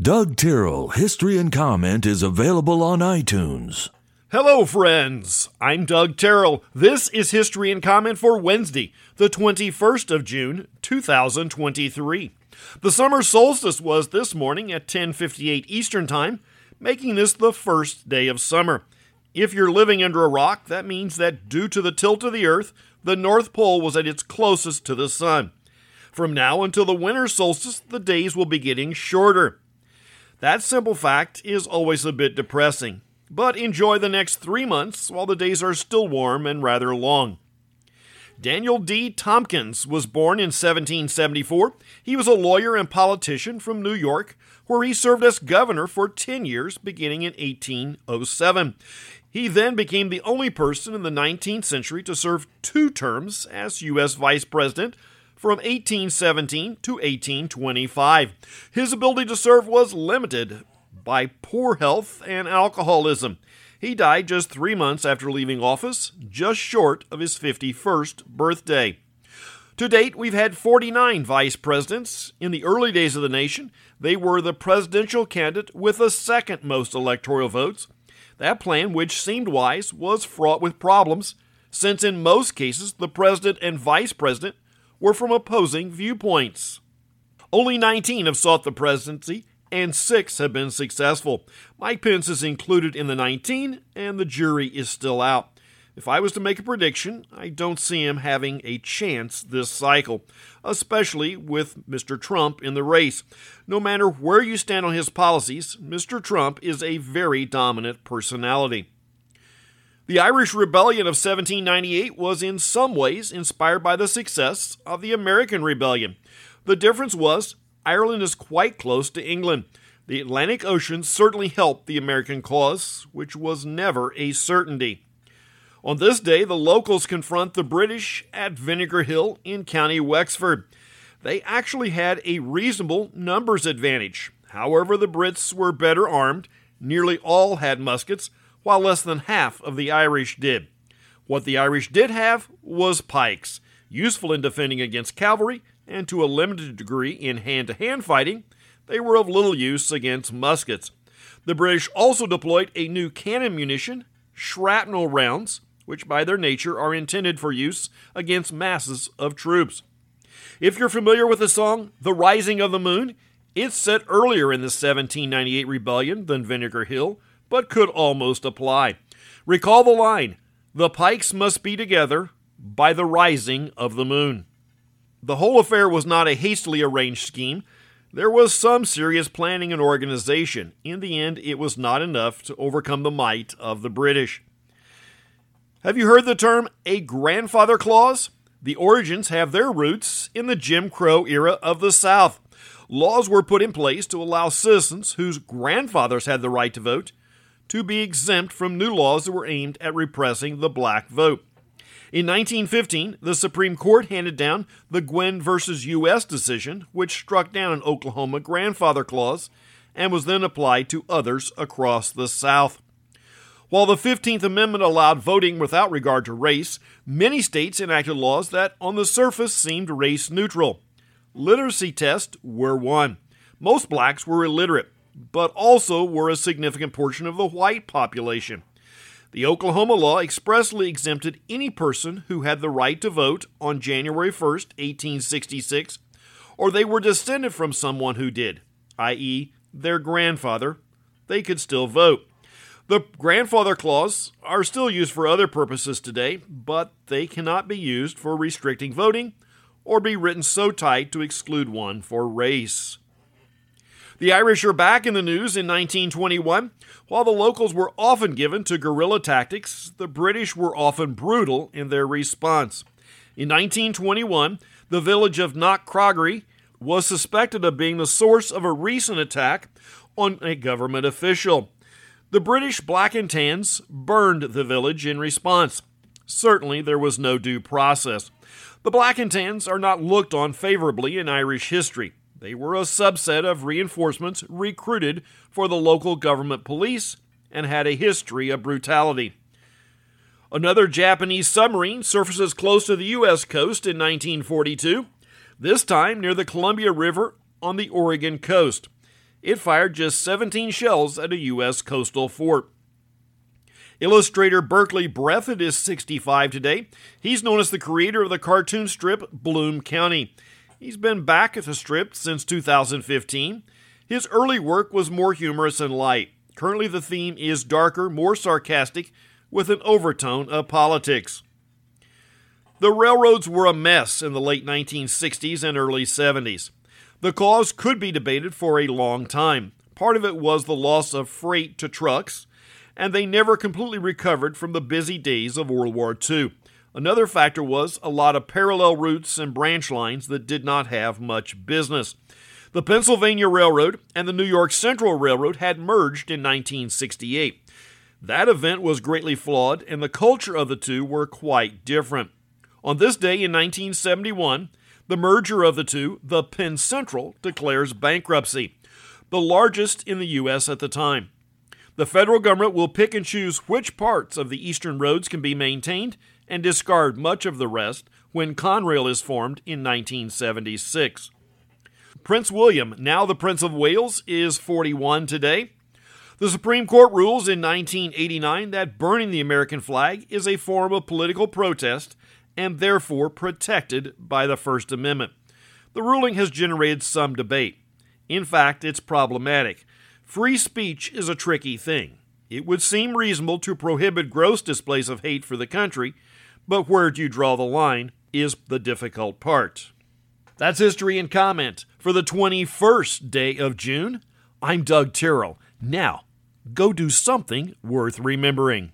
Doug Terrell History and Comment is available on iTunes. Hello, friends. I'm Doug Terrell. This is History and Comment for Wednesday, the 21st of June, 2023. The summer solstice was this morning at 10:58 Eastern Time, making this the first day of summer. If you're living under a rock, that means that due to the tilt of the earth, the North Pole was at its closest to the sun. From now until the winter solstice, the days will be getting shorter. That simple fact is always a bit depressing, but enjoy the next three months while the days are still warm and rather long. Daniel D. Tompkins was born in 1774. He was a lawyer and politician from New York, where he served as governor for 10 years beginning in 1807. He then became the only person in the 19th century to serve two terms as U.S. Vice President from 1817 to 1825. His ability to serve was limited by poor health and alcoholism. He died just three months after leaving office, just short of his 51st birthday. To date, we've had 49 vice presidents. In the early days of the nation, they were the presidential candidate with the second most electoral votes. That plan, which seemed wise, was fraught with problems, since in most cases the president and vice president were from opposing viewpoints. Only 19 have sought the presidency, and six have been successful. Mike Pence is included in the 19, and the jury is still out. If I was to make a prediction, I don't see him having a chance this cycle, especially with Mr. Trump in the race. No matter where you stand on his policies, Mr. Trump is a very dominant personality. The Irish Rebellion of 1798 was in some ways inspired by the success of the American Rebellion. The difference was Ireland is quite close to England. The Atlantic Ocean certainly helped the American cause, which was never a certainty. On this day, the locals confront the British at Vinegar Hill in County Wexford. They actually had a reasonable numbers advantage. However, the Brits were better armed, nearly all had muskets, while less than half of the Irish did. What the Irish did have was pikes, useful in defending against cavalry and to a limited degree in hand to hand fighting. They were of little use against muskets. The British also deployed a new cannon munition, shrapnel rounds, which by their nature are intended for use against masses of troops. If you're familiar with the song The Rising of the Moon, it's set earlier in the 1798 rebellion than Vinegar Hill, but could almost apply. Recall the line The pikes must be together by the rising of the moon. The whole affair was not a hastily arranged scheme. There was some serious planning and organization. In the end, it was not enough to overcome the might of the British. Have you heard the term a grandfather clause? The origins have their roots in the Jim Crow era of the South. Laws were put in place to allow citizens whose grandfathers had the right to vote to be exempt from new laws that were aimed at repressing the black vote. In 1915, the Supreme Court handed down the Guinn versus U.S. decision, which struck down an Oklahoma grandfather clause and was then applied to others across the South. While the 15th Amendment allowed voting without regard to race, many states enacted laws that on the surface seemed race neutral. Literacy tests were one. Most blacks were illiterate, but also were a significant portion of the white population. The Oklahoma law expressly exempted any person who had the right to vote on January 1, 1866, or they were descended from someone who did, i.e., their grandfather, they could still vote. The grandfather clause are still used for other purposes today, but they cannot be used for restricting voting or be written so tight to exclude one for race. The Irish are back in the news in 1921. While the locals were often given to guerrilla tactics, the British were often brutal in their response. In 1921, the village of Knockcroghery was suspected of being the source of a recent attack on a government official. The British Black and Tans burned the village in response. Certainly, there was no due process. The Black and Tans are not looked on favorably in Irish history. They were a subset of reinforcements recruited for the local government police and had a history of brutality. Another Japanese submarine surfaces close to the U.S. coast in 1942, this time near the Columbia River on the Oregon coast. it fired just 17 shells at a U.S. coastal fort. Illustrator Berkeley Breathed is 65 today. He's known as the creator of the cartoon strip Bloom County. He's been back at the strip since 2015. His early work was more humorous and light. Currently, the theme is darker, more sarcastic, with an overtone of politics. The railroads were a mess in the late 1960s and early 70s. The cause could be debated for a long time. Part of it was the loss of freight to trucks, and they never completely recovered from the busy days of World War II. Another factor was a lot of parallel routes and branch lines that did not have much business. The Pennsylvania Railroad and the New York Central Railroad had merged in 1968. That event was greatly flawed, and the culture of the two were quite different. On this day in 1971, the merger of the two, the Penn Central, declares bankruptcy, the largest in the U.S. at the time. The federal government will pick and choose which parts of the eastern roads can be maintained and discard much of the rest when Conrail is formed in 1976. Prince William, now the Prince of Wales, is 41 today. The Supreme Court rules in 1989 that burning the American flag is a form of political protest and therefore protected by the First Amendment. The ruling has generated some debate. In fact, it's problematic. Free speech is a tricky thing. It would seem reasonable to prohibit gross displays of hate for the country, but where do you draw the line is the difficult part. That's history and comment for the 21st day of June. I'm Doug Terrell. Now, go do something worth remembering.